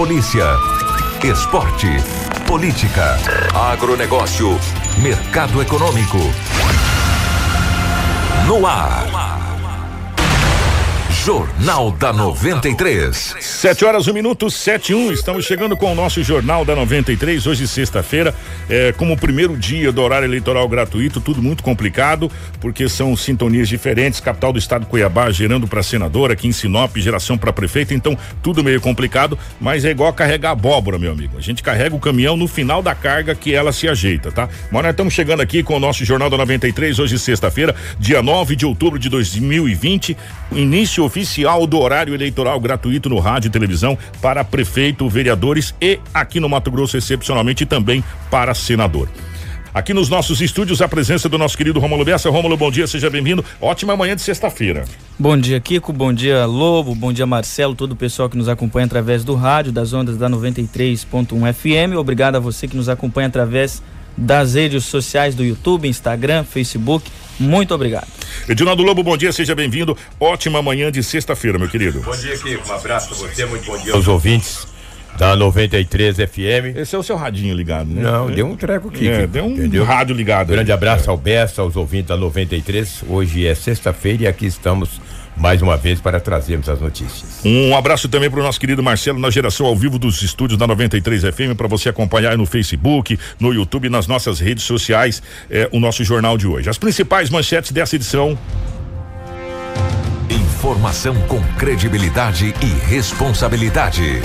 polícia, esporte, política, agronegócio, mercado econômico. No ar. Jornal da 93. Sete horas, um minuto, sete um. Estamos chegando com o nosso Jornal da 93, hoje sexta-feira, é, como o primeiro dia do horário eleitoral gratuito, tudo muito complicado, porque são sintonias diferentes, capital do estado Cuiabá gerando para senador, aqui em Sinop, geração para prefeito, então tudo meio complicado, mas é igual carregar abóbora, meu amigo. A gente carrega o caminhão no final da carga que ela se ajeita, tá? Mas nós estamos chegando aqui com o nosso Jornal da 93, hoje sexta-feira, dia 9 de outubro de 2020, início oficial do horário eleitoral gratuito no rádio e televisão para prefeito, vereadores e aqui no Mato Grosso, excepcionalmente também para senador. Aqui nos nossos estúdios, a presença do nosso querido Romulo Bessa. Romulo, bom dia, seja bem-vindo. Ótima manhã de sexta-feira. Bom dia, Kiko. Bom dia, Lobo. Bom dia, Marcelo. Todo o pessoal que nos acompanha através do rádio, das ondas da 93.1 FM. Obrigado a você que nos acompanha através das redes sociais do YouTube, Instagram, Facebook. Muito obrigado. Edinaldo Lobo, bom dia, seja bem-vindo. Ótima manhã de sexta-feira, meu querido. Bom dia, Kiko. Um abraço pra você, muito bom dia aos ouvintes da 93 FM. Esse é o seu radinho ligado, né? Não, é. deu um treco aqui. É, deu um entendeu? rádio ligado. Grande abraço é. ao Bessa, aos ouvintes da 93. Hoje é sexta-feira e aqui estamos mais uma vez para trazermos as notícias. Um abraço também para o nosso querido Marcelo na geração ao vivo dos estúdios da 93 FM para você acompanhar no Facebook, no YouTube, nas nossas redes sociais, é, o nosso jornal de hoje. As principais manchetes dessa edição. Informação com credibilidade e responsabilidade.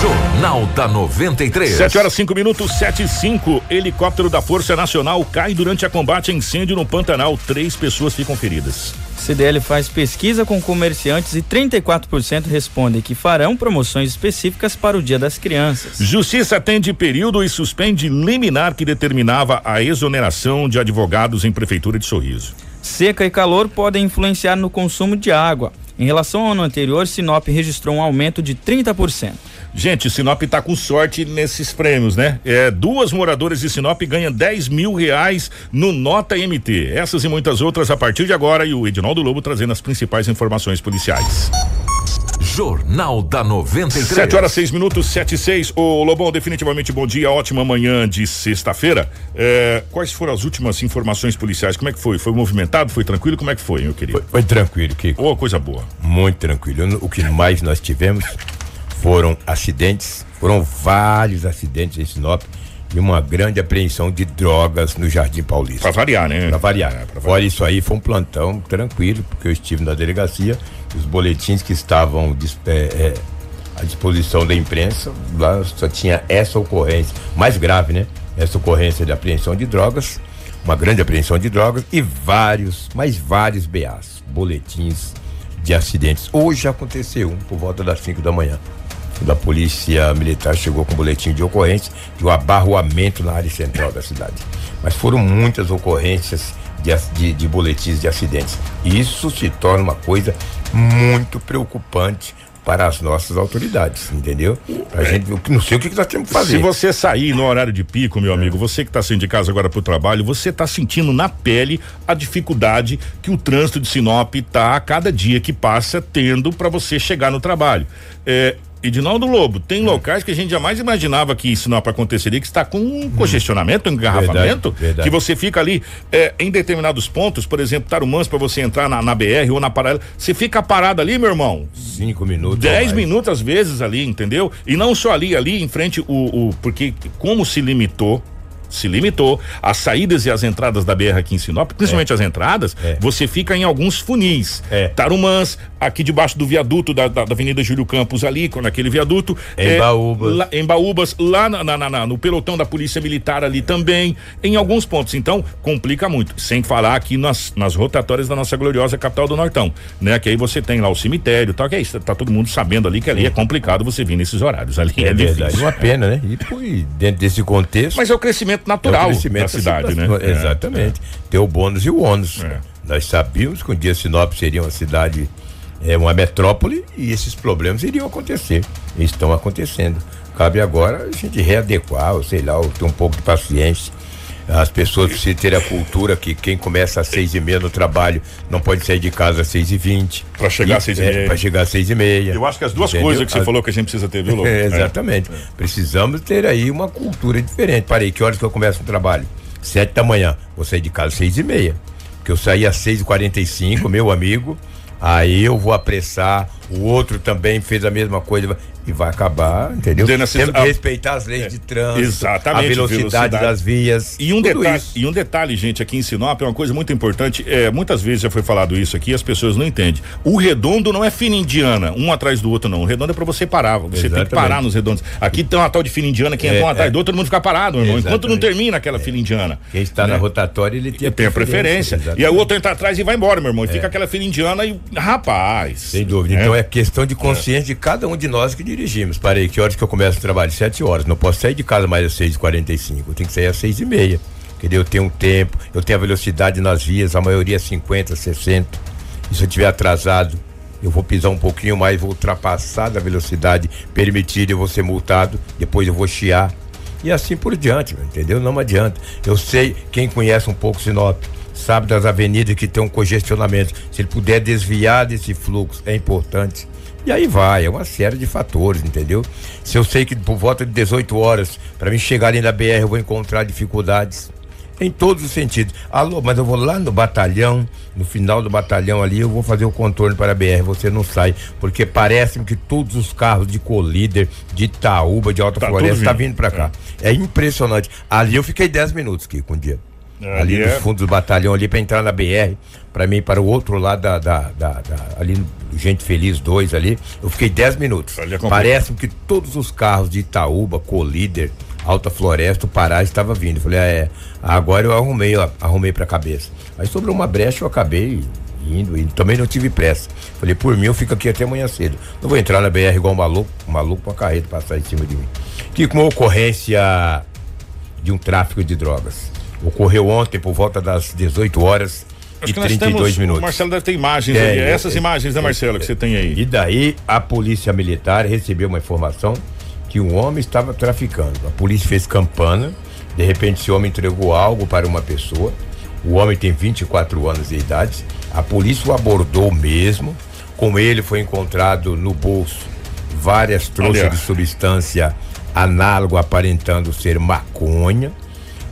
Jornal da 93. 7 horas 5 minutos, 7 e 5. Helicóptero da Força Nacional cai durante a combate a incêndio no Pantanal. Três pessoas ficam feridas. CDL faz pesquisa com comerciantes e 34% respondem que farão promoções específicas para o Dia das Crianças. Justiça atende período e suspende liminar que determinava a exoneração de advogados em Prefeitura de Sorriso. Seca e calor podem influenciar no consumo de água. Em relação ao ano anterior, Sinop registrou um aumento de 30%. Gente, Sinop está com sorte nesses prêmios, né? É, duas moradoras de Sinop ganham 10 mil reais no Nota MT. Essas e muitas outras a partir de agora e o Edinaldo Lobo trazendo as principais informações policiais. Jornal da 93. 7 horas 6 minutos, 7 e 6. Ô Lobão, definitivamente bom dia, ótima manhã de sexta-feira. É, quais foram as últimas informações policiais? Como é que foi? Foi movimentado? Foi tranquilo? Como é que foi, meu querido? Foi, foi tranquilo, Kiko. Ô, oh, coisa boa. Muito tranquilo. O que mais nós tivemos foram acidentes, foram vários acidentes em Sinop e uma grande apreensão de drogas no Jardim Paulista. Pra variar, né? Pra variar. É, pra variar. Olha, isso aí foi um plantão tranquilo, porque eu estive na delegacia os boletins que estavam é, é, à disposição da imprensa, lá só tinha essa ocorrência, mais grave, né? Essa ocorrência de apreensão de drogas, uma grande apreensão de drogas e vários, mais vários BAs, boletins de acidentes. Hoje aconteceu um por volta das 5 da manhã. Da polícia militar chegou com boletim de ocorrência de um abarroamento na área central da cidade. Mas foram muitas ocorrências de, de, de boletins de acidentes. Isso se torna uma coisa muito preocupante para as nossas autoridades, entendeu? A é. gente, não sei o que, que nós temos que fazer. Se você sair no horário de pico, meu amigo, você que está saindo de casa agora para o trabalho, você está sentindo na pele a dificuldade que o trânsito de Sinop está a cada dia que passa tendo para você chegar no trabalho. É, Edinaldo Lobo, tem hum. locais que a gente jamais imaginava que isso não aconteceria, que está com um hum. congestionamento, um engarrafamento, verdade, verdade. que você fica ali é, em determinados pontos, por exemplo, Tarumãs, para você entrar na, na, BR ou na paralela, você fica parado ali, meu irmão. Cinco minutos. Dez minutos às vezes ali, entendeu? E não só ali, ali em frente o, o porque como se limitou se limitou. As saídas e as entradas da BR aqui em Sinop, principalmente é. as entradas, é. você fica em alguns funis. É. Tarumãs, aqui debaixo do viaduto da, da, da Avenida Júlio Campos, ali, naquele viaduto. Em é, Baúbas. Lá, em Baúbas, lá na, na, na, no pelotão da Polícia Militar ali também, em alguns pontos. Então, complica muito. Sem falar aqui nas, nas rotatórias da nossa gloriosa capital do Nortão, né? Que aí você tem lá o cemitério tal, que é isso, tá todo mundo sabendo ali que ali é complicado você vir nesses horários. Ali é, é verdade. Uma pena, né? E dentro desse contexto. Mas é o crescimento crescimento natural crescimento da cidade, né? É, exatamente. Tem o bônus e o ônus. É. Nós sabíamos que um dia Sinop seria uma cidade, é, uma metrópole e esses problemas iriam acontecer. E estão acontecendo. Cabe agora a gente readequar, ou sei lá, ou ter um pouco de paciência. As pessoas precisam ter a cultura que quem começa às seis e meia no trabalho não pode sair de casa às seis e vinte. Para chegar às seis e É, meia. para chegar às seis e meia. Eu acho que as duas Entendeu? coisas que você As- falou que a gente precisa ter, viu, Lobo? É, exatamente. Precisamos ter aí uma cultura diferente. Parei, que horas que eu começo o trabalho? Sete da manhã. Vou sair de casa às seis e meia. Porque eu saí às seis e quarenta e cinco, meu amigo. Aí eu vou apressar. O outro também fez a mesma coisa e vai acabar, entendeu? Essa- Temos que respeitar as leis É, de trânsito, exatamente, a velocidade, velocidade. das vias. E um, detalhe, isso. e um detalhe, gente, aqui em Sinop é uma coisa muito importante. É, muitas vezes já foi falado isso aqui, as pessoas não entendem. O redondo não é fila indiana, um atrás do outro, não. O redondo é pra você parar. Você tem que Exatamente. parar nos redondos. Aqui tem uma tal de fila indiana que É, entra um atrás é. do outro, todo mundo fica parado, meu irmão. Enquanto não Exatamente. É. termina aquela fila indiana. Quem está na né? rotatória, ele tem tem a preferência. E aí exatamente. o outro entra atrás e vai embora, meu irmão. E fica aquela fila indiana e. Rapaz. Sem dúvida. Então é questão de consciência de cada um de nós que dirigimos. Parei, que horas que eu começo o trabalho? Sete horas. Não posso sair de casa mais às seis e quarenta e cinco. Eu tenho que sair às seis e meia. Entendeu? Eu tenho um tempo, eu tenho a velocidade nas vias, a maioria é 50, 60. E se eu tiver atrasado, eu vou pisar um pouquinho mais, vou ultrapassar da velocidade permitida, eu vou ser multado, depois eu vou chiar. E assim por diante, entendeu? Não adianta. Eu sei, quem conhece um pouco Sinop, sabe das avenidas que tem um congestionamento. Se ele puder desviar desse fluxo, é importante. E aí vai, é uma série de fatores, entendeu? Se eu sei que por volta de 18 horas, para mim chegar ali na BR, eu vou encontrar dificuldades. Em todos os sentidos. Alô, mas eu vou lá no batalhão, no final do batalhão ali, eu vou fazer o contorno para a BR. Você não sai, porque parece-me que todos os carros de Colíder, de Itaúba, de Alta Tá Floresta, tá vindo. para cá. É. impressionante. Ali eu fiquei 10 minutos aqui com o dia. Ali ali nos é- fundos do batalhão, ali para entrar na BR, para mim, para o outro lado da, da, da- da- ali no Gente Feliz 2 ali, eu fiquei 10 minutos. É. Parece que todos os carros de Itaúba, Colíder, Alta Floresta, o Pará estava vindo. Eu Falei, ah, é, agora eu arrumei, ó, arrumei pra cabeça. Aí sobrou uma brecha, eu acabei indo e também não tive pressa. Falei, por mim eu fico aqui até amanhã cedo. Não vou entrar na BR igual um maluco, um maluco com a carreta passar em cima de mim. Que com uma ocorrência de um tráfico de drogas. Ocorreu ontem por volta das 18 horas Acho e que nós 32 temos. O minutos. Marcelo deve ter imagens É, aí. é, Essas é, imagens, né, Marcelo, que você tem aí. E daí a polícia militar recebeu uma informação que um homem estava traficando. A polícia fez campana, de repente esse homem entregou algo para uma pessoa. O homem tem 24 anos de idade. A polícia o abordou mesmo. Com ele foi encontrado no bolso várias trouxas Olha. de substância análogo aparentando ser maconha.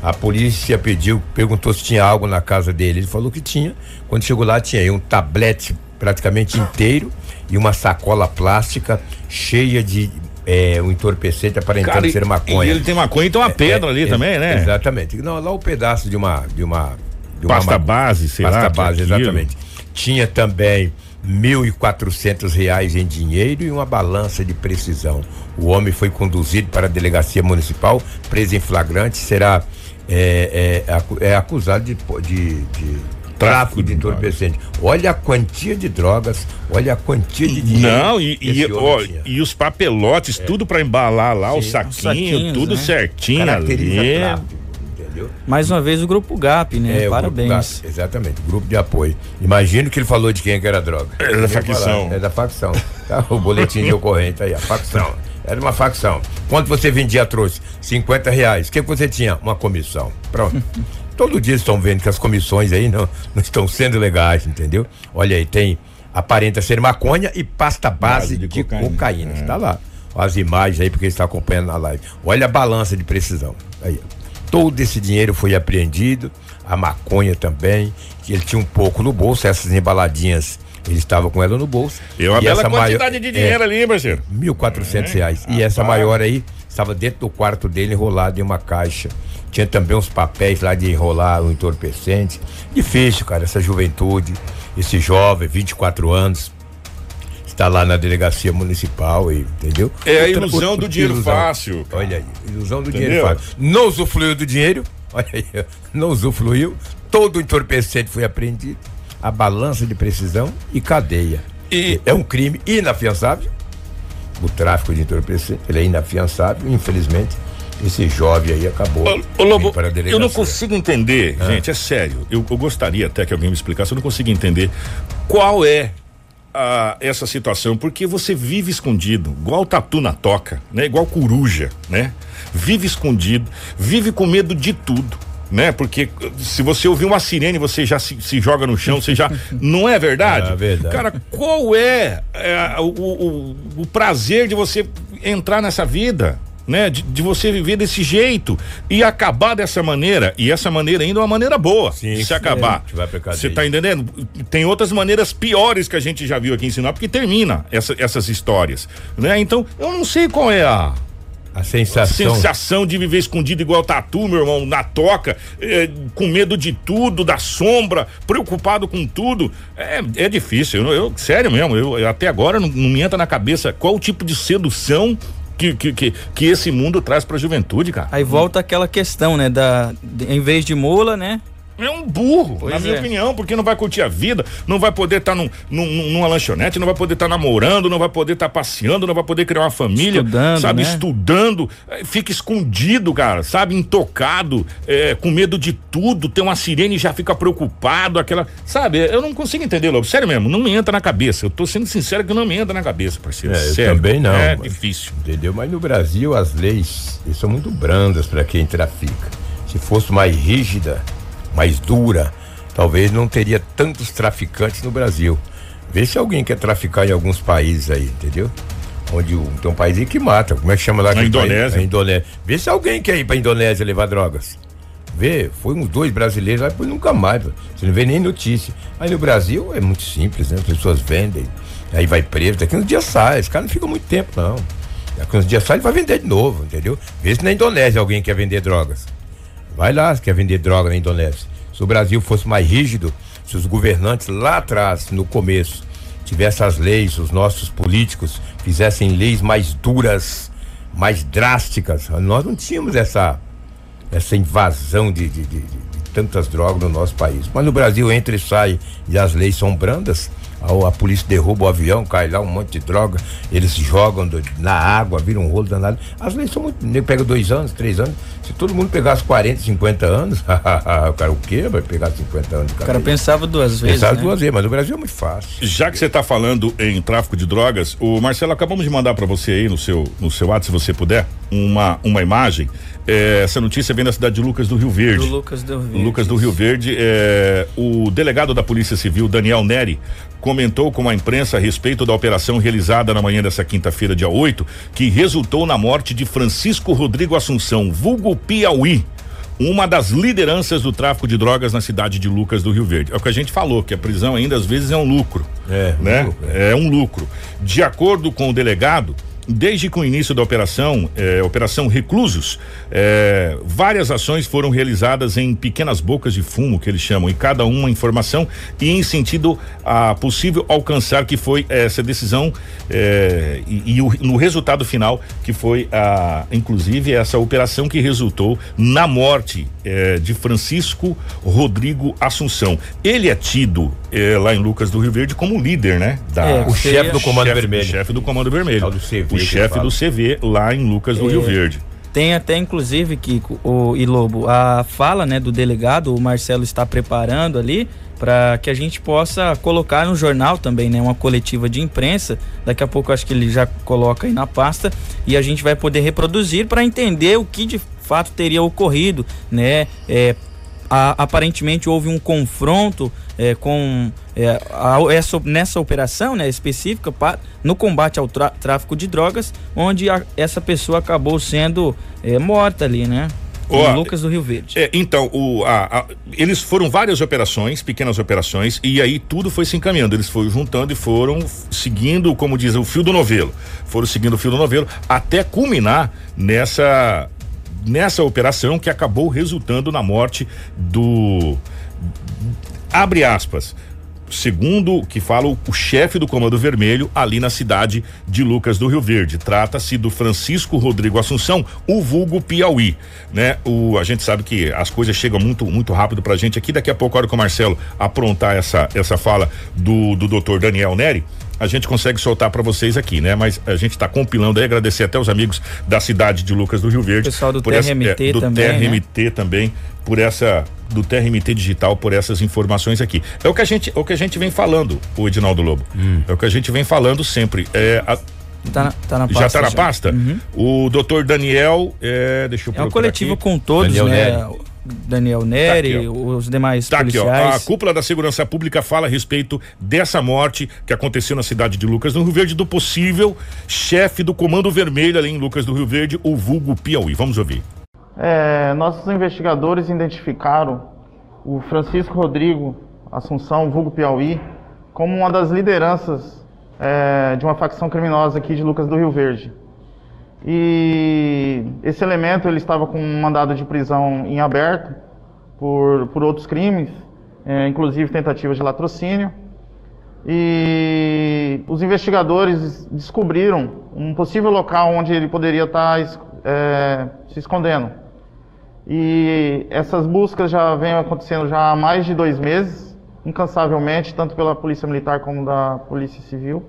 A polícia pediu, perguntou se tinha algo na casa dele. Ele falou que tinha. Quando chegou lá, tinha aí um tablete praticamente inteiro e uma sacola plástica cheia de é, um entorpecente aparentando Cara, ser maconha. e ele tem maconha e tem uma pedra ali é, também, né? Exatamente. Não, lá o pedaço de uma. De uma de uma Pasta ma- base, sei Pasta lá, é base, exatamente. Tinha também mil e quatrocentos reais em dinheiro e uma balança de precisão. O homem foi conduzido para a delegacia municipal, preso em flagrante, será é, é, acu- é acusado de, de, de tráfico de entorpecente. Olha a quantia de drogas, olha a quantia de dinheiro. Não, e, que e, ó, e os papelotes, tudo pra embalar lá, o Sim, saquinho, os saquinhos, tudo né? certinho Caracteriza ali. tráfico, entendeu? Mais uma vez o Grupo GAP, né? É, o Parabéns. da- exatamente, grupo de apoio. Imagino que ele falou de quem que era a droga. É da facção. falar, É da facção. Tá, o boletim de ocorrência aí, a facção. Era uma facção. Quanto você vendia trouxe? 50 reais. O que você tinha? Uma comissão. Pronto. Todo dia estão vendo que as comissões aí não, não estão sendo legais, entendeu? Olha aí, tem aparenta ser maconha e pasta base, Base de de, cocaína. cocaína. É. Está lá. As imagens aí, porque está acompanhando na live. Olha a balança de precisão. Aí. Todo esse dinheiro foi apreendido, a maconha também, que ele tinha um pouco no bolso, essas embaladinhas, ele estava com ela no bolso. E uma E bela essa quantidade maior- de dinheiro é, ali, hein, parceiro? R$ 1.400 É, reais. E essa maior aí estava dentro do quarto dele, enrolado em uma caixa. Tinha também uns papéis lá de enrolar o entorpecente. Difícil, cara, essa juventude, esse jovem, 24 anos, está lá na delegacia municipal, e, entendeu? É a ilusão outra do dinheiro ilusão. fácil, cara. Olha aí, ilusão do Entendeu? dinheiro fácil. Não usufruiu do dinheiro, olha aí, não usufruiu. Todo o entorpecente foi apreendido. A balança de precisão e cadeia. E- é um crime inafiançável. O tráfico de entorpecente, ele é inafiançável, infelizmente. Esse jovem aí acabou. Ô, ô, Lobo, eu não consigo entender, gente, é sério. Eu, eu gostaria até que alguém me explicasse, eu não consigo entender qual é a- essa situação, porque você vive escondido, igual tatu na toca, né? Igual coruja, né? Vive escondido, vive com medo de tudo. Né? Porque se você ouvir uma sirene, você já se, se joga no chão, você já. não é verdade? É verdade. Cara, qual é, é o, o, o prazer de você entrar nessa vida? Né, de, de, você viver desse jeito e acabar dessa maneira, e essa maneira ainda é uma maneira boa Sim, de se acabar. Você tá entendendo? Tem outras maneiras piores que a gente já viu aqui em Sinop que termina essa, essas histórias, né? Então, eu não sei qual é a a sensação. A sensação de viver escondido igual tatu, meu irmão, na toca, é, com medo de tudo, da sombra, preocupado com tudo. É, é difícil. Eu, eu sério mesmo, eu, até agora não, não, me entra na cabeça qual o tipo de sedução que, que, que, que esse mundo traz pra juventude, cara. Aí volta aquela questão, né? Da, de, em vez de mula, né? É um burro, pois na minha é. opinião, porque não vai curtir a vida, não vai poder estar tá num, num, numa lanchonete, não vai poder estar tá namorando, não vai poder estar tá passeando, não vai poder criar uma família, estudando, sabe, né? estudando, é, fica escondido, cara, sabe, intocado, é, com medo de tudo, tem uma sirene e já fica preocupado, aquela, sabe, eu não consigo entender, Lobo, sério mesmo, não me entra na cabeça, eu tô sendo sincero que não me entra na cabeça, parceiro, é, sério, também não. É difícil. Entendeu? Mas no Brasil as leis são muito brandas para quem trafica. Se fosse mais rígida, mais dura, talvez não teria tantos traficantes no Brasil. Vê se alguém quer traficar em alguns países aí, entendeu? Onde tem um país que mata. Como é que chama lá? Na Indonésia. País? Indonésia. Vê se alguém quer ir pra Indonésia levar drogas. Vê, foi uns dois brasileiros lá, depois nunca mais. Você não vê nem notícia. Aí no Brasil é muito simples, né? As pessoas vendem, aí vai preso, daqui uns dias sai. Esse cara não fica muito tempo, não. Daqui uns dias sai, ele vai vender de novo, entendeu? Vê se na Indonésia alguém quer vender drogas. Vai lá, quer vender droga na Indonésia. Se o Brasil fosse mais rígido, se os governantes lá atrás, no começo, tivessem as leis, os nossos políticos fizessem leis mais duras, mais drásticas, nós não tínhamos essa, essa invasão de, de, de, de tantas drogas no nosso país. Mas no Brasil entra e sai e as leis são brandas a, a, polícia derruba o avião, cai lá um monte de droga, eles jogam do, na água, viram um rolo danado. As leis são muito. Nego pega dois anos, três anos. Se todo mundo pegasse 40, 50 anos, o cara o quê? Vai pegar 50 anos O cara pensava duas vezes. Pensava né? duas vezes, mas no Brasil é muito fácil. Já que você está falando em tráfico de drogas, o Marcelo, acabamos de mandar para você aí no seu, no seu WhatsApp, se você puder, uma, uma imagem. É, essa notícia vem da cidade de Lucas do Rio Verde. Do Lucas do Rio Verde. Lucas do Rio Verde. É, o delegado da Polícia Civil, Daniel Neri, comentou com a imprensa a respeito da operação realizada na manhã dessa quinta-feira, dia 8, que resultou na morte de Francisco Rodrigo Assunção, vulgo Piauí uma das lideranças do tráfico de drogas na cidade de Lucas do Rio Verde. É o que a gente falou, que a prisão ainda às vezes é um lucro. É, né? Um lucro, é. é um lucro. De acordo com o delegado, Desde que o início da operação, eh, Operação Reclusos, eh, várias ações foram realizadas em pequenas bocas de fumo, que eles chamam, e cada uma informação e em sentido a possível alcançar que foi essa decisão eh, e, e o, no resultado final que foi a, inclusive essa operação que resultou na morte eh, de Francisco Rodrigo Assunção. Ele é tido eh, lá em Lucas do Rio Verde como líder, né? Da, é, o chefe do Comando chef, Vermelho. Chefe do Comando Vermelho o chefe do CV lá em Lucas do é, Rio Verde. Tem até, inclusive, Kiko o, e Lobo, a fala né, do delegado, o Marcelo está preparando ali para que a gente possa colocar no jornal também, né, uma coletiva de imprensa. Daqui a pouco acho que ele já coloca aí na pasta e a gente vai poder reproduzir para entender o que de fato teria ocorrido, né? É, a, aparentemente houve um confronto é, com é, a, essa, nessa operação né, específica pra, no combate ao tráfico de drogas, onde a, essa pessoa acabou sendo é, morta ali, né? Oh, Lucas do Rio Verde. É, então, o, a, a, eles foram várias operações, pequenas operações, e aí tudo foi se encaminhando. Eles foram juntando e foram seguindo, como diz, o fio do novelo. Foram seguindo o fio do novelo até culminar nessa nessa operação que acabou resultando na morte do abre aspas segundo o que fala o, chefe do Comando Vermelho ali na cidade de Lucas do Rio Verde. Trata-se do Francisco Rodrigo Assunção, o vulgo Piauí, né? O, a gente sabe que as coisas chegam muito muito rápido pra gente aqui. Daqui a pouco, a hora que o Marcelo aprontar essa essa fala do do doutor Daniel Neri, a gente consegue soltar para vocês aqui, né? Mas a gente está compilando aí, agradecer até os amigos da cidade de Lucas do Rio Verde. Pessoal do TRMT essa, é, do também. Do TRMT né? também, por essa. Do TRMT Digital, por essas informações aqui. É o que a gente, é o que a gente vem falando, o Edinaldo Lobo. Hum. É o que a gente vem falando sempre. É, a, Tá na, tá na pasta, já tá na já. pasta? Uhum. O doutor Daniel, é, deixa eu É um coletivo aqui. com todos, Daniel né? Daniel Neri, tá aqui, os demais tá policiais. Aqui, ó, a cúpula da segurança pública fala a respeito dessa morte que aconteceu na cidade de Lucas do Rio Verde, do possível chefe do Comando Vermelho ali em Lucas do Rio Verde, o vulgo Piauí. Vamos ouvir. É, nossos investigadores identificaram o Francisco Rodrigo Assunção, vulgo Piauí, como uma das lideranças é, de uma facção criminosa aqui de Lucas do Rio Verde. E esse elemento ele estava com um mandado de prisão em aberto por, por outros crimes, é, inclusive tentativa de latrocínio. E os investigadores descobriram um possível local onde ele poderia estar é, se escondendo. E essas buscas já vêm acontecendo já há mais de dois meses, incansavelmente, tanto pela Polícia Militar como da Polícia Civil.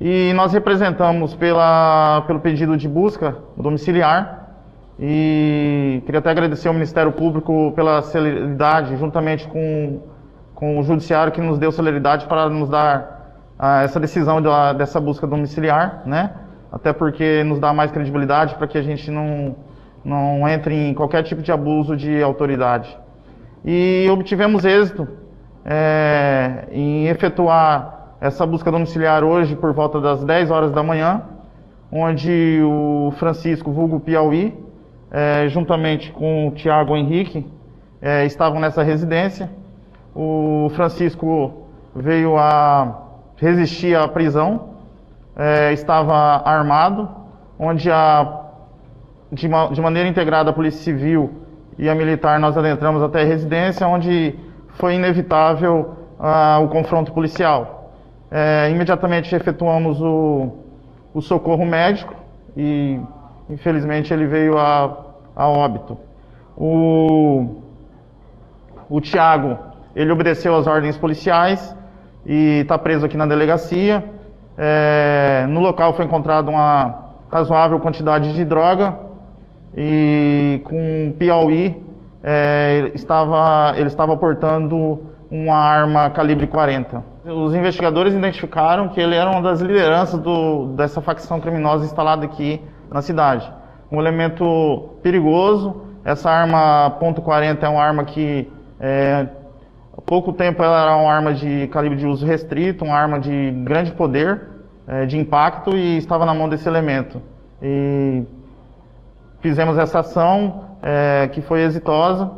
E nós representamos pela, pelo pedido de busca domiciliar. E queria até agradecer ao Ministério Público pela celeridade, juntamente com, com o Judiciário, que nos deu celeridade para nos dar ah, essa decisão de, dessa busca domiciliar, né? Até porque nos dá mais credibilidade para que a gente não, não entre em qualquer tipo de abuso de autoridade. E obtivemos êxito é, em efetuar essa busca domiciliar hoje por volta das 10 horas da manhã, onde o Francisco Vulgo Piauí, é, juntamente com o Tiago Henrique, é, estavam nessa residência. O Francisco veio a resistir à prisão, é, estava armado, onde a, de, de maneira integrada a Polícia Civil e a Militar nós adentramos até a residência, onde foi inevitável ah, o confronto policial. É, imediatamente efetuamos o, o, socorro médico e infelizmente ele veio a, a óbito. O, o Tiago, ele obedeceu às ordens policiais e está preso aqui na delegacia. É, no local foi encontrada uma razoável quantidade de droga e com Piauí é, estava, ele estava portando uma arma calibre 40. Os investigadores identificaram que ele era uma das lideranças do, dessa facção criminosa instalada aqui na cidade. Um elemento perigoso. Essa arma .40 é uma arma que é, há pouco tempo ela era uma arma de calibre de uso restrito, uma arma de grande poder, é, de impacto e estava na mão desse elemento. E fizemos essa ação é, que foi exitosa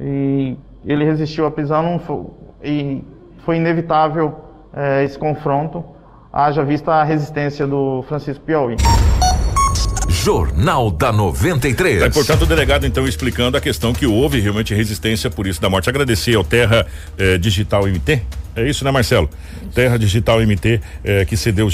e ele resistiu à prisão e foi inevitável é, esse confronto, haja vista a resistência do Francisco Piauí. Jornal da 93. É, portanto, o delegado então explicando a questão que houve realmente resistência por isso da morte. Agradecer ao Terra eh, Digital MT. É isso, né, Marcelo? Terra Digital MT eh, que cedeu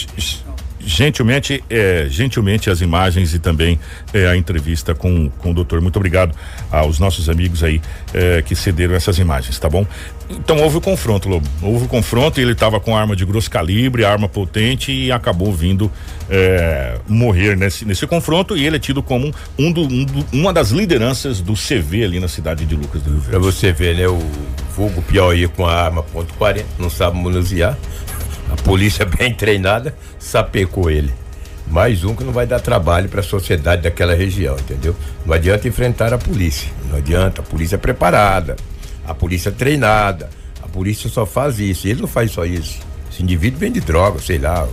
gentilmente, é, gentilmente as imagens e também é, a entrevista com, com o doutor. Muito obrigado aos nossos amigos aí é, que cederam essas imagens, tá bom? Então houve o confronto, Lobo. Houve o confronto e ele estava com arma de grosso calibre, arma potente e acabou vindo morrer nesse, nesse confronto e ele é tido como um, do, um do, uma das lideranças do CV ali na cidade de Lucas do Rio Verde. Pra você ver, né? O fogo Piauí com a arma ponto .40, não sabe manusear a polícia bem treinada sapecou ele. Mais um que não vai dar trabalho para a sociedade daquela região, entendeu? Não adianta enfrentar a polícia. Não adianta. A polícia é preparada, a polícia é treinada. A polícia só faz isso. Ele não faz só isso. Esse indivíduo vem de droga, sei lá,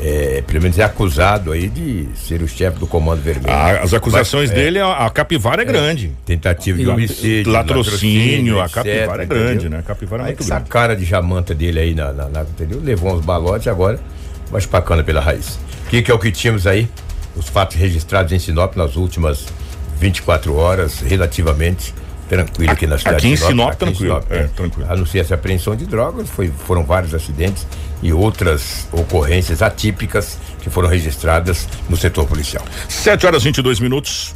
é, pelo menos é acusado aí de ser o chefe do Comando Vermelho. Ah, as acusações Mas, é, dele, a, a, capivara é, é, grande. Tentativa de homicídio, latrocínio, latrocínio a capivara etc, é grande, entendeu? né? A capivara é muito essa grande. Essa cara de jamanta dele aí, na, na, na, entendeu? Levou uns balotes agora vai espacando pela raiz. O que, que é o que tínhamos aí? Os fatos registrados em Sinop nas últimas 24 horas, relativamente tranquilo aqui na cidade aqui em Sinop. Sinop aqui tranquilo, em Sinop, é, tranquilo. A não ser essa apreensão de drogas, foi, foram vários acidentes e outras ocorrências atípicas que foram registradas no setor policial. 7 horas 22 minutos.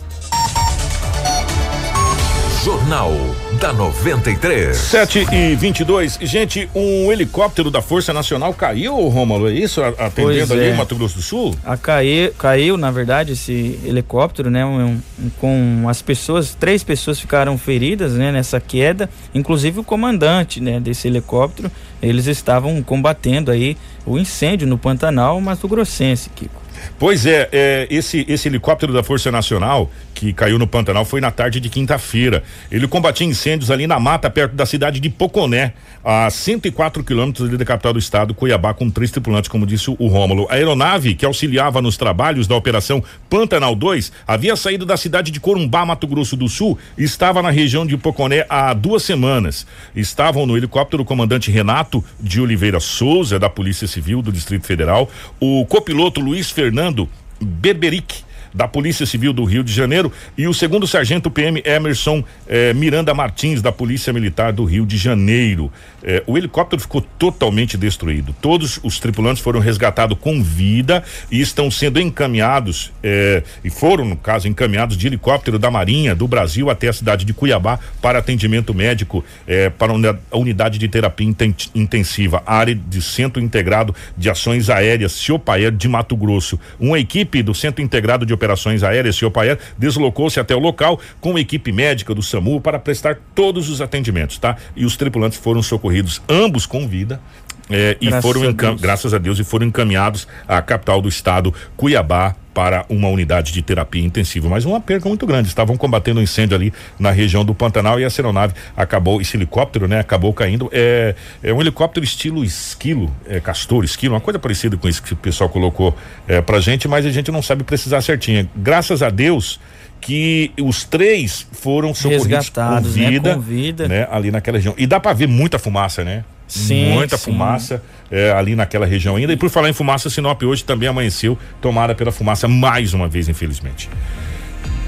Jornal da 93. 7 e 22 Gente, um helicóptero da Força Nacional caiu, Rômulo, é isso? Atendendo ali é. Mato Grosso do Sul? A caiu, caiu, na verdade, esse helicóptero, né? Um, um, com as pessoas, três pessoas ficaram feridas, né? Nessa queda, inclusive o comandante, né? Desse helicóptero, eles estavam combatendo aí o incêndio no Pantanal Mato Grossense, Kiko. Pois é, é, esse, esse helicóptero da Força Nacional que caiu no Pantanal foi na tarde de quinta-feira. Ele combatia incêndios ali na mata, perto da cidade de Poconé, a 104 quilômetros da capital do estado, Cuiabá, com três tripulantes, como disse o Rômulo. A aeronave que auxiliava nos trabalhos da Operação Pantanal 2 havia saído da cidade de Corumbá, Mato Grosso do Sul, e estava na região de Poconé há duas semanas. Estavam no helicóptero o comandante Renato de Oliveira Souza, da Polícia Civil do Distrito Federal, o copiloto Luiz Fernando Berberic da Polícia Civil do Rio de Janeiro e o segundo sargento PM Emerson eh, Miranda Martins da Polícia Militar do Rio de Janeiro. Eh, o helicóptero ficou totalmente destruído. Todos os tripulantes foram resgatados com vida e estão sendo encaminhados eh, e foram, no caso, encaminhados de helicóptero da Marinha do Brasil até a cidade de Cuiabá para atendimento médico para a unidade de terapia intensiva, área de Centro Integrado de Ações Aéreas Ciopaer de Mato Grosso. Uma equipe do Centro Integrado de Operações Aéreas, Ciopaer, deslocou-se até o local com a equipe médica do SAMU para prestar todos os atendimentos, tá? E os tripulantes foram socorridos, ambos com vida, é, e graças foram, a graças a Deus, e foram encaminhados à capital do estado, Cuiabá, para uma unidade de terapia intensiva. Mas uma perca muito grande. Estavam combatendo um incêndio ali na região do Pantanal e a aeronave acabou, esse helicóptero, né, acabou caindo. É, é um helicóptero estilo esquilo, é, castor, esquilo, uma coisa parecida com isso que o pessoal colocou é, pra gente, mas a gente não sabe precisar certinho. Graças a Deus que os três foram socorridos com vida, né? com vida, né? Ali naquela região. E dá para ver muita fumaça, né? Sim, muita sim. fumaça é, ali naquela região ainda. E por falar em fumaça, Sinop hoje também amanheceu, tomada pela fumaça mais uma vez, infelizmente.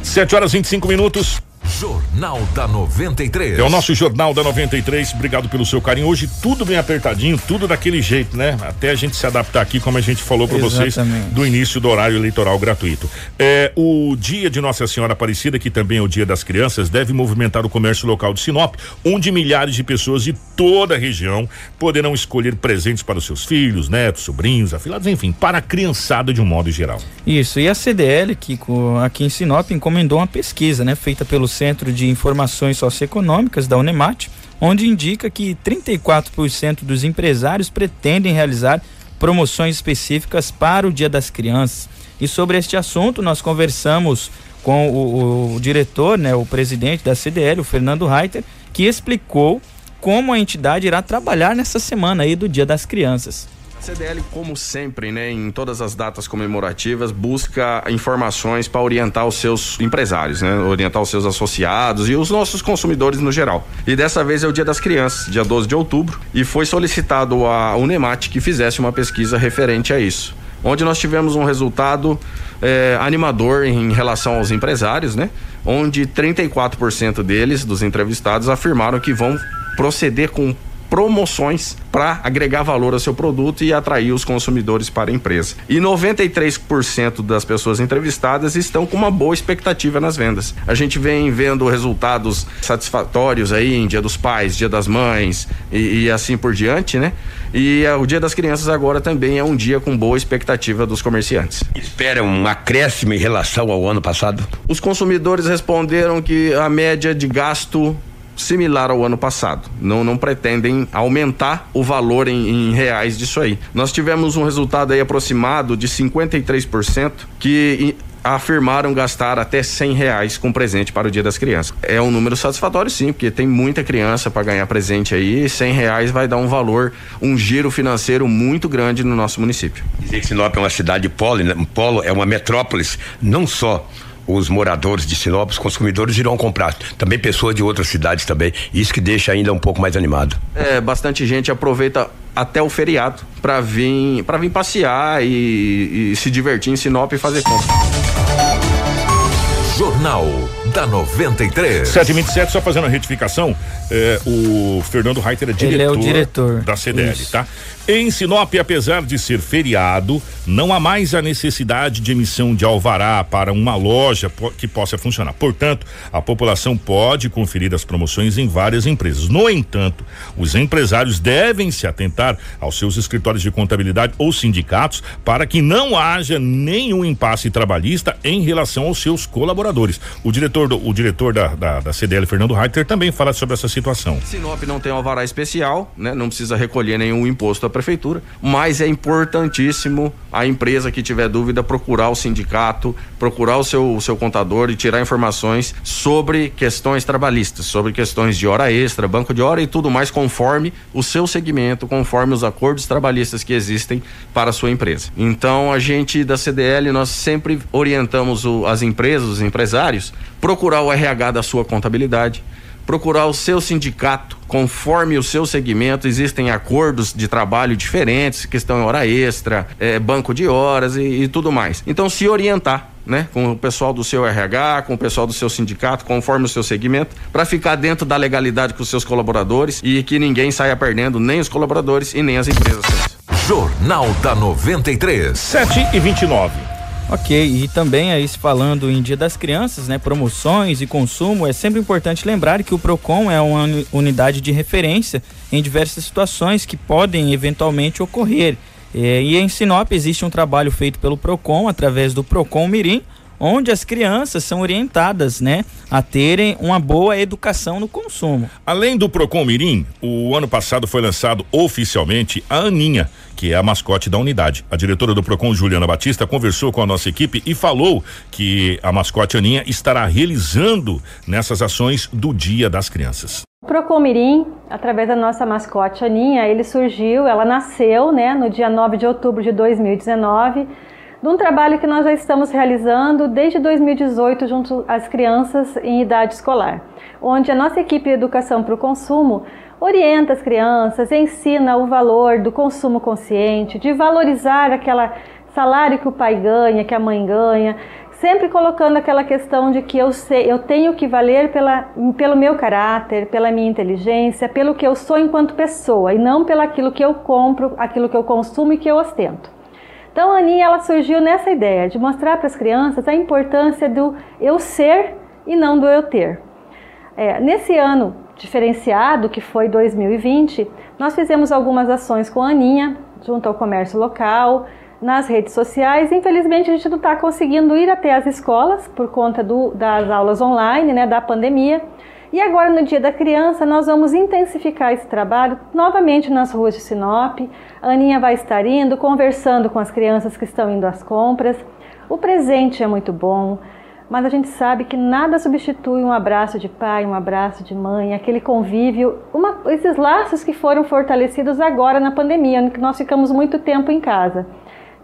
7 horas 25 minutos. Jornal da 93. É o nosso Jornal da 93. Obrigado pelo seu carinho. Hoje tudo bem apertadinho, tudo daquele jeito, né? Até a gente se adaptar aqui, como a gente falou para vocês do início do horário eleitoral gratuito. É, o dia de Nossa Senhora Aparecida, que também é o Dia das Crianças, deve movimentar o comércio local de Sinop, onde milhares de pessoas de toda a região poderão escolher presentes para os seus filhos, netos, sobrinhos, afilados, enfim, para a criançada de um modo geral. Isso. E a CDL, que aqui em Sinop encomendou uma pesquisa, né, feita pelo Centro de Informações Socioeconômicas da Unemat, onde indica que 34% dos empresários pretendem realizar promoções específicas para o Dia das Crianças. E sobre este assunto nós conversamos com o, o, diretor, né, o presidente da CDL, o Fernando Reiter, que explicou como a entidade irá trabalhar nessa semana aí do Dia das Crianças. CDL, como sempre, né, em todas as datas comemorativas, busca informações para orientar os seus empresários, né, orientar os seus associados e os nossos consumidores no geral. E dessa vez é o Dia das Crianças, dia 12 de outubro, e foi solicitado a Unemat que fizesse uma pesquisa referente a isso, onde nós tivemos um resultado é, animador em relação aos empresários, né, onde 34% deles, dos entrevistados, afirmaram que vão proceder com promoções para agregar valor ao seu produto e atrair os consumidores para a empresa. E 93% das pessoas entrevistadas estão com uma boa expectativa nas vendas. A gente vem vendo resultados satisfatórios aí em Dia dos Pais, Dia das Mães e, e assim por diante, né? E é, o Dia das Crianças agora também é um dia com boa expectativa dos comerciantes. Espera um acréscimo em relação ao ano passado? Os consumidores responderam que a média de gasto similar ao ano passado. Não, não pretendem aumentar o valor em, em, reais disso aí. Nós tivemos um resultado aí aproximado de 53% que afirmaram gastar até cem reais com presente para o Dia das Crianças. É um número satisfatório sim, porque tem muita criança para ganhar presente aí e cem reais vai dar um valor, um giro financeiro muito grande no nosso município. Dizer que Sinop é uma cidade polo, né? polo é uma metrópolis, não só os moradores de Sinop, os consumidores irão comprar. Também pessoas de outras cidades também. Isso que deixa ainda um pouco mais animado. É, bastante gente aproveita até o feriado para vir para vir passear e, e se divertir em Sinop e fazer compra. Jornal da 93. 727, só fazendo a retificação, é, o Fernando Reiter é diretor, Ele é o diretor da CDL, Isso. tá? Em Sinop, apesar de ser feriado, não há mais a necessidade de emissão de alvará para uma loja que possa funcionar. Portanto, a população pode conferir as promoções em várias empresas. No entanto, os empresários devem se atentar aos seus escritórios de contabilidade ou sindicatos para que não haja nenhum impasse trabalhista em relação aos seus colaboradores O diretor, do, o diretor da, da, da CDL, Fernando Reiter, também fala sobre essa situação. Sinop não tem alvará especial, né? Não precisa recolher nenhum imposto da prefeitura, mas é importantíssimo a empresa que tiver dúvida procurar o sindicato, procurar o seu, o seu contador e tirar informações sobre questões trabalhistas, sobre questões de hora extra, banco de hora e tudo mais conforme o seu segmento, conforme os acordos trabalhistas que existem para a sua empresa. Então a gente da CDL nós sempre orientamos o, as empresas, os procurar o RH da sua contabilidade, procurar o seu sindicato conforme o seu segmento. Existem acordos de trabalho diferentes, questão em hora extra, é, banco de horas e, e tudo mais. Então, se orientar. Né, com o pessoal do seu RH, com o pessoal do seu sindicato, conforme o seu segmento, para ficar dentro da legalidade com os seus colaboradores e que ninguém saia perdendo, nem os colaboradores e nem as empresas. Jornal da 93. 7 e 29. Ok, e também aí falando em Dia das Crianças, né, promoções e consumo, é sempre importante lembrar que o Procon é uma unidade de referência em diversas situações que podem eventualmente ocorrer. É, e em Sinop existe um trabalho feito pelo Procon através do Procon Mirim, onde as crianças são orientadas, né, a terem uma boa educação no consumo. Além do Procon Mirim, o ano passado foi lançado oficialmente a Aninha, que é a mascote da unidade. A diretora do Procon, Juliana Batista, conversou com a nossa equipe e falou que a mascote Aninha estará realizando nessas ações do Dia das Crianças. O Procon Mirim, através da nossa mascote Aninha, ele surgiu, ela nasceu, né, no dia 9 de outubro de 2019 de um trabalho que nós já estamos realizando desde 2018 junto às crianças em idade escolar, onde a nossa equipe de educação para o consumo orienta as crianças, ensina o valor do consumo consciente, de valorizar aquele salário que o pai ganha, que a mãe ganha, sempre colocando aquela questão de que eu sei, eu tenho que valer pela, pelo meu caráter, pela minha inteligência, pelo que eu sou enquanto pessoa e não pelo aquilo que eu compro, aquilo que eu consumo e que eu ostento. Então a Aninha ela surgiu nessa ideia de mostrar para as crianças a importância do eu ser e não do eu ter. É, nesse ano diferenciado, que foi 2020, nós fizemos algumas ações com a Aninha, junto ao comércio local, nas redes sociais. Infelizmente, a gente não está conseguindo ir até as escolas por conta do, das aulas online, né, da pandemia. E agora, no Dia da Criança, nós vamos intensificar esse trabalho novamente nas ruas de Sinop. A Aninha vai estar indo, conversando com as crianças que estão indo às compras. O presente é muito bom, mas a gente sabe que nada substitui um abraço de pai, um abraço de mãe, aquele convívio, uma, esses laços que foram fortalecidos agora na pandemia, em que nós ficamos muito tempo em casa.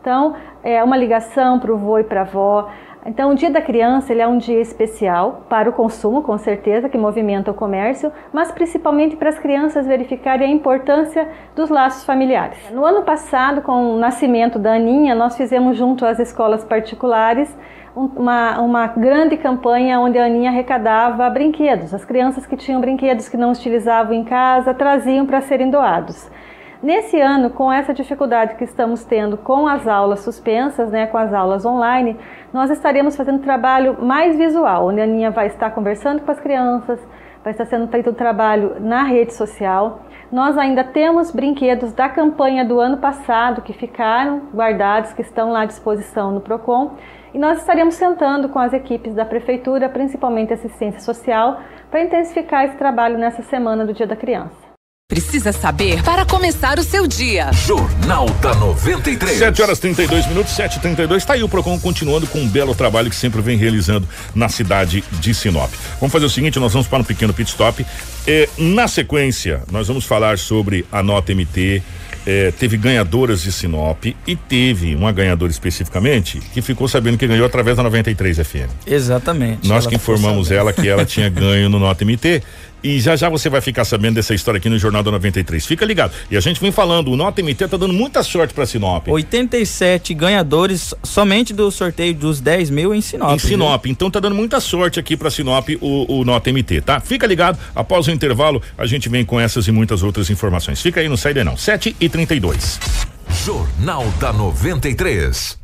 Então, é uma ligação para o vô e para a avó. Então, o Dia da Criança ele é um dia especial para o consumo, com certeza, que movimenta o comércio, mas principalmente para as crianças verificarem a importância dos laços familiares. No ano passado, com o nascimento da Aninha, nós fizemos junto às escolas particulares uma, uma grande campanha onde a Aninha arrecadava brinquedos. As crianças que tinham brinquedos que não utilizavam em casa traziam para serem doados. Nesse ano, com essa dificuldade que estamos tendo com as aulas suspensas, né, com as aulas online, nós estaremos fazendo trabalho mais visual, onde a Aninha vai estar conversando com as crianças, vai estar sendo feito um trabalho na rede social. Nós ainda temos brinquedos da campanha do ano passado que ficaram guardados, que estão lá à disposição no Procon, e nós estaremos sentando com as equipes da prefeitura, principalmente assistência social, para intensificar esse trabalho nessa semana do Dia da Criança precisa saber para começar o seu dia. Jornal da 93. 7 horas 32 minutos, 7 32 Está aí o Procon continuando com um belo trabalho que sempre vem realizando na cidade de Sinop. Vamos fazer o seguinte: nós vamos para um pequeno pit stop. É, na sequência, nós vamos falar sobre a nota MT. É, teve ganhadoras de Sinop e teve uma ganhadora especificamente que ficou sabendo que ganhou através da 93 FM. Exatamente. Nós que informamos ela que ela tinha ganho no Nota MT e já já você vai ficar sabendo dessa história aqui no Jornal da 93. Fica ligado. E a gente vem falando, o Nota MT tá dando muita sorte pra Sinop. 87 ganhadores somente do sorteio dos 10 mil em Sinop. Em Sinop. Viu? Então tá dando muita sorte aqui pra Sinop o, o Nota MT, tá? Fica ligado. Após o intervalo, a gente vem com essas e muitas outras informações. Fica aí, não sai daí não. 7 e 32 Jornal da 93.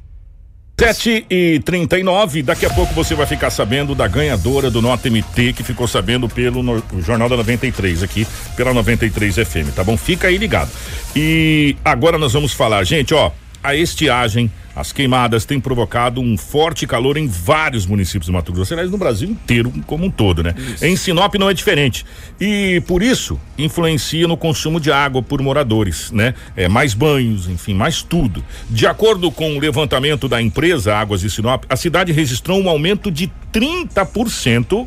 7 e 39 daqui a pouco você vai ficar sabendo da ganhadora do Nota MT que ficou sabendo pelo no, Jornal da 93 aqui, pela 93 FM, tá bom? Fica aí ligado. E agora nós vamos falar, gente, ó, a estiagem As queimadas têm provocado um forte calor em vários municípios do Mato Grosso, aliás, no Brasil inteiro como um todo, né? Isso. Em Sinop não é diferente. E por isso influencia no consumo de água por moradores, né? É mais banhos, enfim, mais tudo. De acordo com o levantamento da empresa Águas de Sinop, a cidade registrou um aumento de 30%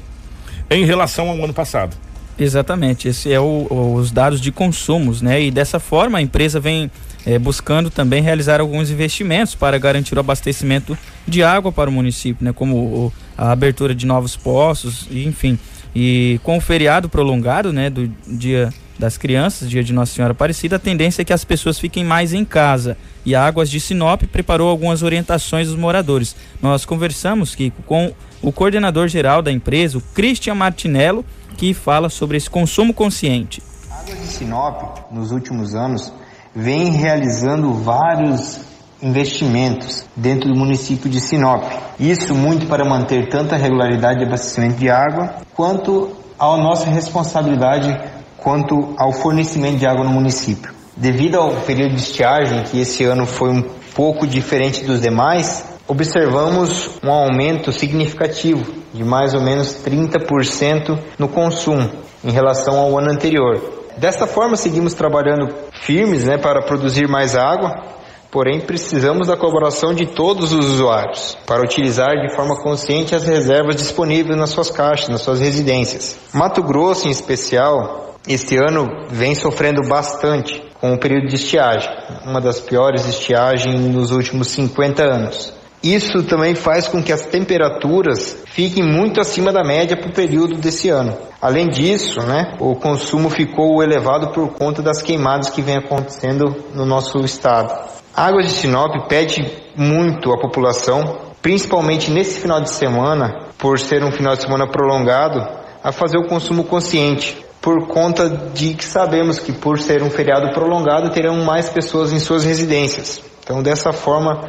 em relação ao ano passado. Exatamente, esse é o, os dados de consumos, né? E dessa forma a empresa vem é, buscando também realizar alguns investimentos para garantir o abastecimento de água para o município, né? Como o, a abertura de novos poços, enfim. E com o feriado prolongado, né, do dia das crianças, dia de Nossa Senhora Aparecida, a tendência é que as pessoas fiquem mais em casa. E a Águas de Sinop preparou algumas orientações dos moradores. Nós conversamos que com o coordenador geral da empresa, o Christian Martinello, que fala sobre esse consumo consciente. A Águas de Sinop, nos últimos anos, vem realizando vários investimentos dentro do município de Sinop. Isso muito para manter tanto a regularidade de abastecimento de água, quanto a nossa responsabilidade quanto ao fornecimento de água no município. Devido ao período de estiagem, que esse ano foi um pouco diferente dos demais, observamos um aumento significativo de mais ou menos 30% no consumo em relação ao ano anterior. Desta forma, seguimos trabalhando firmes né, para produzir mais água, porém precisamos da colaboração de todos os usuários para utilizar de forma consciente as reservas disponíveis nas suas caixas, nas suas residências. Mato Grosso, em especial, este ano vem sofrendo bastante com o período de estiagem, uma das piores estiagens nos últimos 50 anos. Isso também faz com que as temperaturas fiquem muito acima da média para o período desse ano. Além disso, né, o consumo ficou elevado por conta das queimadas que vem acontecendo no nosso estado. Águas de Sinop pede muito à população, principalmente nesse final de semana, por ser um final de semana prolongado, a fazer o consumo consciente, por conta de que sabemos que por ser um feriado prolongado terão mais pessoas em suas residências. Então, dessa forma,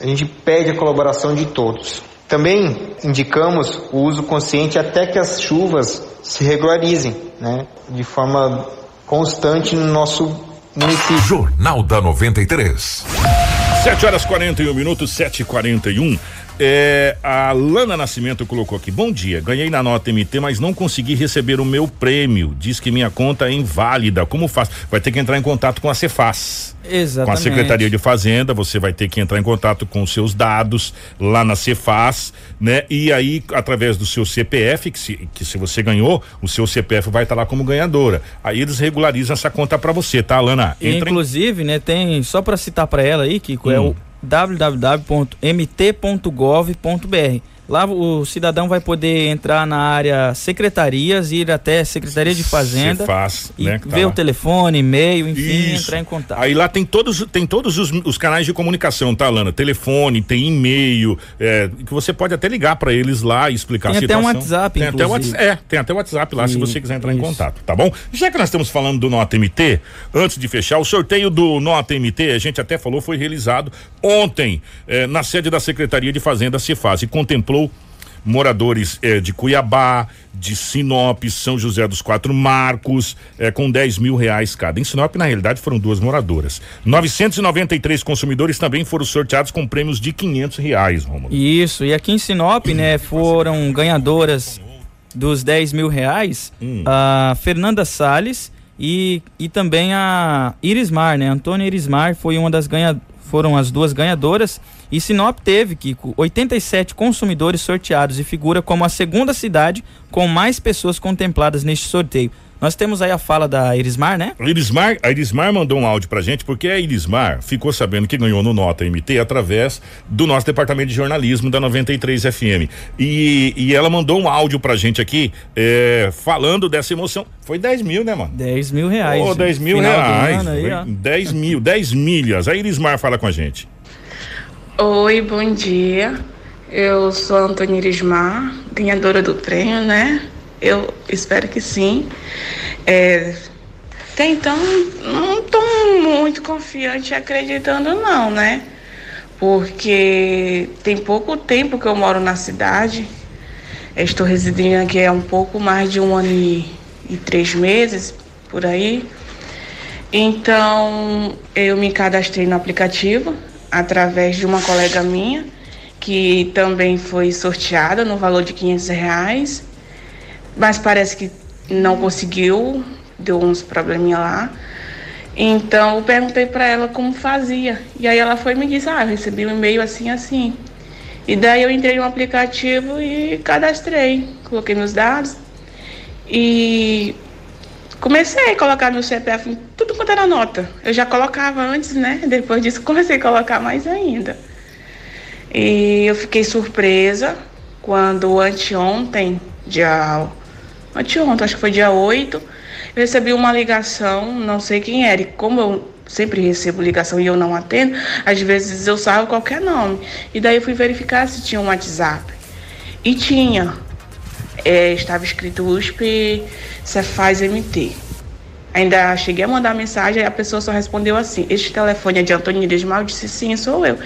a gente pede a colaboração de todos. Também indicamos o uso consciente até que as chuvas se regularizem, né, de forma constante no nosso município. Jornal da 93. 7 horas 41 minutos, 7 e 41 é, a Lana Nascimento colocou aqui: Bom dia, ganhei na nota MT, mas não consegui receber o meu prêmio. Diz que minha conta é inválida. Como faço? Vai ter que entrar em contato com a Cefaz. Exatamente. Com a Secretaria de Fazenda, você vai ter que entrar em contato com os seus dados lá na Cefaz, né? E aí, através do seu CPF, que se, que se você ganhou, o seu CPF vai estar tá lá como ganhadora. Aí eles regularizam essa conta para você, tá, Lana? Entra Inclusive, em... né, tem, só para citar para ela aí, é hum. é o www.mt.gov.br. Lá o cidadão vai poder entrar na área secretarias, ir até Secretaria de Fazenda faz, e né, tá ver lá. o telefone, e-mail, enfim, Isso. entrar em contato. Aí lá tem todos, tem todos os, os canais de comunicação, tá, Lana? Telefone, tem e-mail, é, que você pode até ligar para eles lá e explicar tem a situação. Até um WhatsApp, tem inclusive. até WhatsApp, é, tem até WhatsApp lá, Isso. se você quiser entrar Isso. em contato, tá bom? Já que nós estamos falando do Nota MT, antes de fechar, o sorteio do Nota MT, a gente até falou, foi realizado ontem, eh, na sede da Secretaria de Fazenda Cefaz e contemplou moradores eh, de Cuiabá, de Sinop, São José dos Quatro Marcos, eh, com 10 mil reais cada. Em Sinop, na realidade, foram duas moradoras. 993 consumidores também foram sorteados com prêmios de 500 reais, Romulo. Isso, e aqui em Sinop, né, foram ganhadoras dos 10 mil reais hum. a Fernanda Sales e, e também a Irismar, né? Antônia Irismar foi uma das ganha, foram as duas ganhadoras e Sinop teve, Kiko, 87 consumidores sorteados e figura como a segunda cidade com mais pessoas contempladas neste sorteio. Nós temos aí a fala da Irismar, né? Irismar, a Irismar mandou um áudio pra gente, porque a Irismar ficou sabendo que ganhou no Nota MT através do nosso departamento de jornalismo da 93 FM. E, e ela mandou um áudio pra gente aqui, é, falando dessa emoção. Foi 10 mil, né, mano? 10 mil reais. Oh, 10 mil reais. Aí, 10 mil, 10 milhas. A Irismar fala com a gente. Oi, bom dia. Eu sou a Antônia Irismar, ganhadora do prêmio, né? Eu espero que sim. É, até então, não estou muito confiante acreditando, não, né? Porque tem pouco tempo que eu moro na cidade. estou residindo aqui há um pouco mais de um ano e, e três meses, por aí. Então, eu me cadastrei no aplicativo através de uma colega minha, que também foi sorteada no valor de 500 reais, mas parece que não conseguiu, deu uns probleminha lá. Então eu perguntei para ela como fazia. E aí ela foi me disse, ah, eu recebi um e-mail assim, assim. E daí eu entrei no aplicativo e cadastrei, coloquei meus dados e comecei a colocar meu CPF tudo quanto era nota. Eu já colocava antes, né? Depois disso comecei a colocar mais ainda. E eu fiquei surpresa quando anteontem, dia. Anteontem, acho que foi dia 8, eu recebi uma ligação, não sei quem era. E como eu sempre recebo ligação e eu não atendo, às vezes eu salvo qualquer nome. E daí eu fui verificar se tinha um WhatsApp. E tinha. É, estava escrito USP Cefaz MT. Ainda cheguei a mandar mensagem e a pessoa só respondeu assim: Este telefone é de Antônio Desmal? Disse sim, sou eu.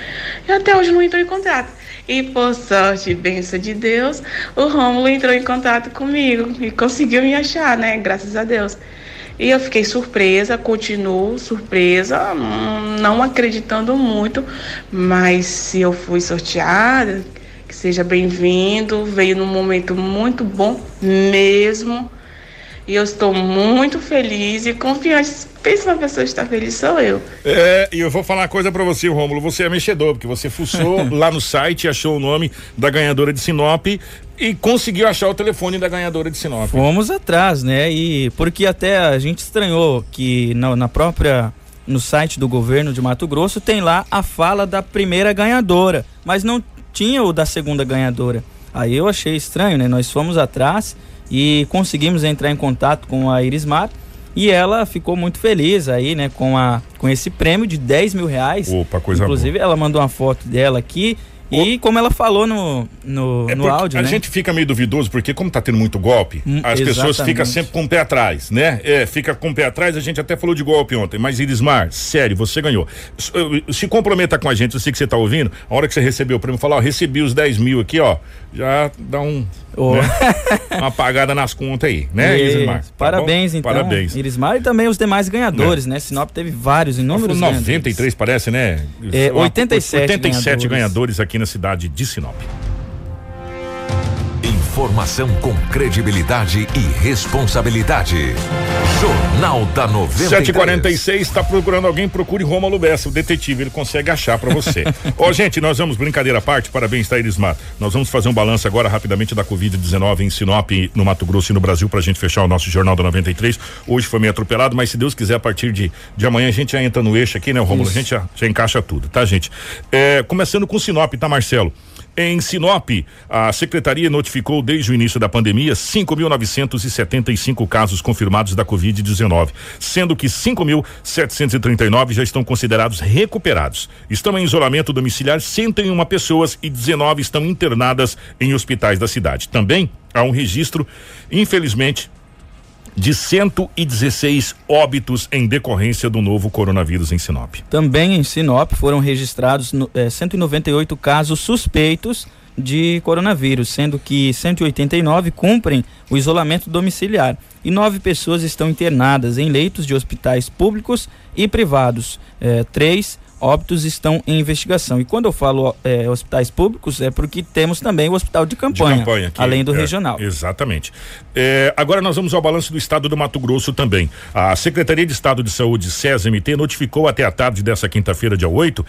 E até hoje não entrou em contato. E por sorte e bênção de Deus, o Rômulo entrou em contato comigo e conseguiu me achar, né? Graças a Deus. E eu fiquei surpresa, continuo surpresa, não acreditando muito, mas se eu fui sorteada, que seja bem-vindo, veio num momento muito bom mesmo. E eu estou muito feliz e confiante. Pensa uma pessoa está feliz, sou eu. É, e eu vou falar uma coisa para você, Rômulo. Você é mexedor, porque você fuçou lá no site, achou o nome da ganhadora de Sinop e conseguiu achar o telefone da ganhadora de Sinop. Fomos atrás, né? E porque até a gente estranhou que na, na própria no site do governo de Mato Grosso tem lá a fala da primeira ganhadora, mas não tinha o da segunda ganhadora. Aí eu achei estranho, né? Nós fomos atrás e conseguimos entrar em contato com a Irismar e ela ficou muito feliz aí, né, com, a, com esse prêmio de 10 mil reais. Opa, coisa Inclusive, boa. ela mandou uma foto dela aqui e como ela falou no, no, É no áudio, a né? gente fica meio duvidoso, porque como tá tendo muito golpe, Hum, as pessoas exatamente. ficam sempre com o pé atrás, né? É, fica com o pé atrás, a gente até falou de golpe ontem, mas Irismar, sério, você ganhou. Se comprometa com a gente, eu sei que você tá ouvindo, a hora que você recebeu o prêmio, fala, ó, recebi os 10 mil aqui, ó, já dá um, Ô. né? uma apagada nas contas aí, né, E- Irismar? Tá Parabéns, bom? então. Parabéns. Irismar e também os demais ganhadores, né? Sinop teve vários, inúmeros Foi ganhadores. 93 parece, né? É, Uma- 87 87 ganhadores. ganhadores aqui na cidade de Sinop. Informação com credibilidade e responsabilidade. Jornal da 93. 746 está procurando alguém, procure Rômulo Bessa, o detetive, ele consegue achar pra você. Ó, gente, nós vamos, brincadeira à parte, parabéns, tá, Irismar. Nós vamos fazer um balanço agora rapidamente da Covid-19 em Sinop, no Mato Grosso e no Brasil, pra gente fechar o nosso Jornal da 93. Hoje foi meio atropelado, mas se Deus quiser, a partir de, de amanhã a gente já entra no eixo aqui, né, Rômulo? A gente já, já encaixa tudo, tá, gente? É, começando com Sinop, tá, Marcelo? Em Sinop, a secretaria notificou desde o início da pandemia 5.975 casos confirmados da Covid-19, sendo que 5.739 já estão considerados recuperados. Estão em isolamento domiciliar 101 pessoas e 19 estão internadas em hospitais da cidade. Também há um registro, infelizmente, de 116 óbitos em decorrência do novo coronavírus em Sinop. Também em Sinop foram registrados no- eh, 198 casos suspeitos de coronavírus, sendo que 189 cumprem o isolamento domiciliar e nove pessoas estão internadas em leitos de hospitais públicos e privados. Eh, três óbitos estão em investigação. E quando eu falo eh, hospitais públicos, é porque temos também o hospital de campanha, de campanha que- além do é, regional. Exatamente. É, agora nós vamos ao balanço do estado do Mato Grosso também. A Secretaria de Estado de Saúde, SESMT, notificou até a tarde dessa quinta-feira, dia 8,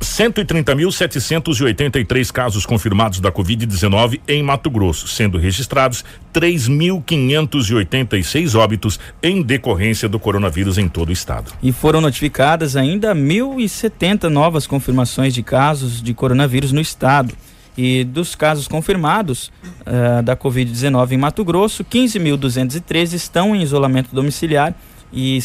130.783 casos confirmados da Covid-19 em Mato Grosso, sendo registrados 3.586 óbitos em decorrência do coronavírus em todo o estado. E foram notificadas ainda 1.070 novas confirmações de casos de coronavírus no estado. E dos casos confirmados eh, da Covid-19 em Mato Grosso, 15.213 estão em isolamento domiciliar e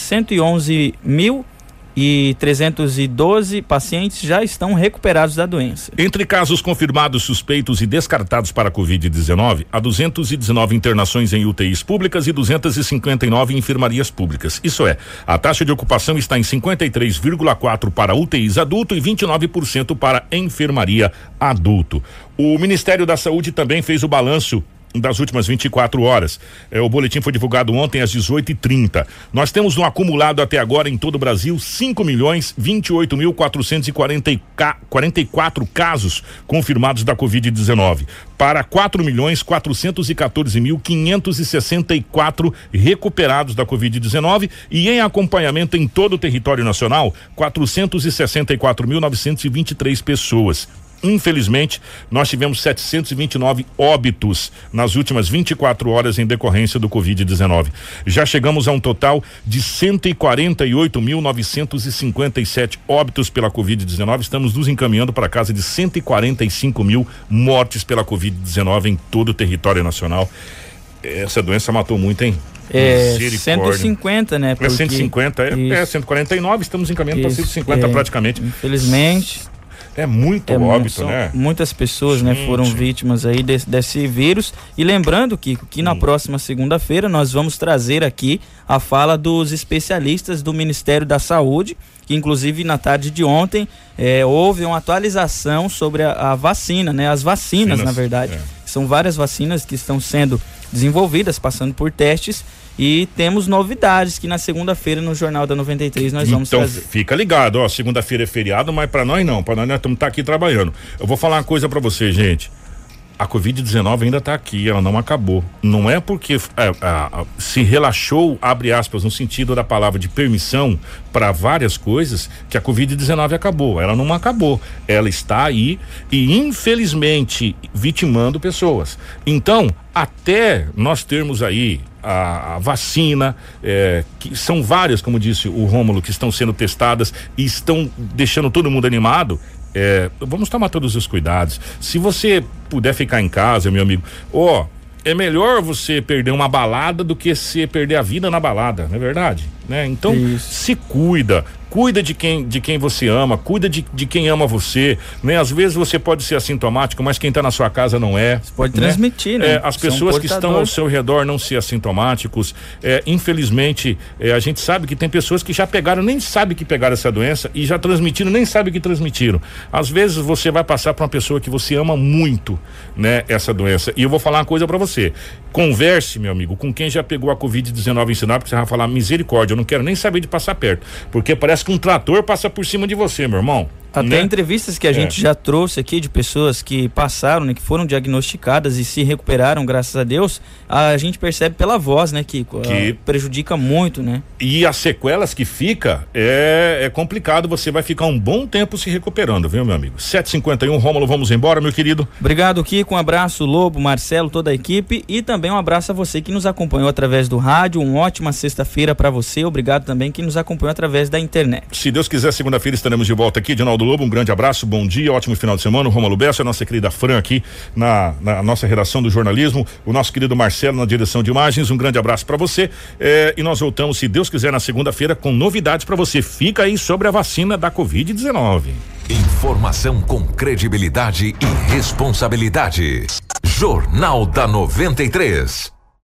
111.312 pacientes já estão recuperados da doença. Entre casos confirmados, suspeitos e descartados para a Covid-19, há 219 internações em UTIs públicas e 259 em enfermarias públicas. Isso é, a taxa de ocupação está em 53,4% para UTIs adulto e 29% para enfermaria adulto. O Ministério da Saúde também fez o balanço das últimas 24 horas. É, o boletim foi divulgado ontem às 18h30. Nós temos no acumulado até agora em todo o Brasil 5 milhões 28 mil 444 casos confirmados da Covid-19 para 4 milhões 414 mil 564 recuperados da Covid-19 e em acompanhamento em todo o território nacional 464.923 pessoas. Infelizmente, nós tivemos 729 óbitos nas últimas 24 horas em decorrência do Covid-19. Já chegamos a um total de 148.957 óbitos pela Covid-19. Estamos nos encaminhando para casa de 145 mil mortes pela Covid-19 em todo o território nacional. Essa doença matou muito, hein? É, 150, né? Porque... É 150, é, é 149, estamos encaminhando para 150 é, praticamente. Infelizmente. É muito é, óbito, né? Muitas pessoas, né, foram vítimas aí desse, desse vírus. E lembrando, Kiko, que na hum. próxima segunda-feira nós vamos trazer aqui a fala dos especialistas do Ministério da Saúde, que inclusive na tarde de ontem é, houve uma atualização sobre a, a vacina, né? As vacinas, Vacinas, na verdade. É. São várias vacinas que estão sendo desenvolvidas, passando por testes e temos novidades que na segunda-feira no Jornal da 93 nós vamos então, trazer. Então fica ligado, ó, segunda-feira é feriado, mas para nós não, para nós nós estamos tá aqui trabalhando. Eu vou falar uma coisa para você, gente a Covid-19 ainda está aqui, ela não acabou. Não é porque é, se relaxou, abre aspas, no sentido da palavra de permissão para várias coisas, que a Covid-19 acabou. Ela não acabou. Ela está aí e, infelizmente, vitimando pessoas. Então, até nós termos aí a, a vacina, é, que são várias, como disse o Rômulo, que estão sendo testadas e estão deixando todo mundo animado. É, vamos tomar todos os cuidados. Se você puder ficar em casa, meu amigo, ó, é melhor você perder uma balada do que se perder a vida na balada, não é verdade? Né? Então, Isso. se cuida, cuida de quem, de quem você ama, cuida de, de quem ama você, né? Às vezes você pode ser assintomático, mas quem está na sua casa não é. Você pode né? transmitir, né? É, as pessoas que estão ao seu redor não ser assintomáticos, é, infelizmente, é, a gente sabe que tem pessoas que já pegaram, nem sabe que pegaram essa doença e já transmitiram, nem sabe que transmitiram. Às vezes você vai passar para uma pessoa que você ama muito, né? Essa doença. E eu vou falar uma coisa para você. Converse, meu amigo, com quem já pegou a Covid-19 em Sinop, porque você vai falar misericórdia, eu não quero nem saber de passar perto, porque parece parece que um trator passa por cima de você, meu irmão. Até né? entrevistas que a é. gente já trouxe aqui de pessoas que passaram, né, que foram diagnosticadas e se recuperaram, graças a Deus, a gente percebe pela voz, né, Kiko? Que prejudica muito, né? E as sequelas que fica é, é complicado, você vai ficar um bom tempo se recuperando, viu, meu amigo? 751, Rômulo, vamos embora, meu querido. Obrigado, Kiko. Um abraço, Lobo, Marcelo, toda a equipe e também um abraço a você que nos acompanhou através do rádio. Uma ótima sexta-feira para você. Obrigado também que nos acompanhou através da internet. Se Deus quiser, segunda-feira estaremos de volta aqui de Naldo Lobo, um grande abraço, bom dia, ótimo final de semana. O Romulo Bessa, a nossa querida Fran aqui na, na, nossa redação do jornalismo, o nosso querido Marcelo na direção de imagens. Um grande abraço para você. Eh, e nós voltamos, se Deus quiser, na segunda-feira com novidades para você. Fica aí sobre a vacina da Covid-19. Informação com credibilidade e responsabilidade. Jornal da 93.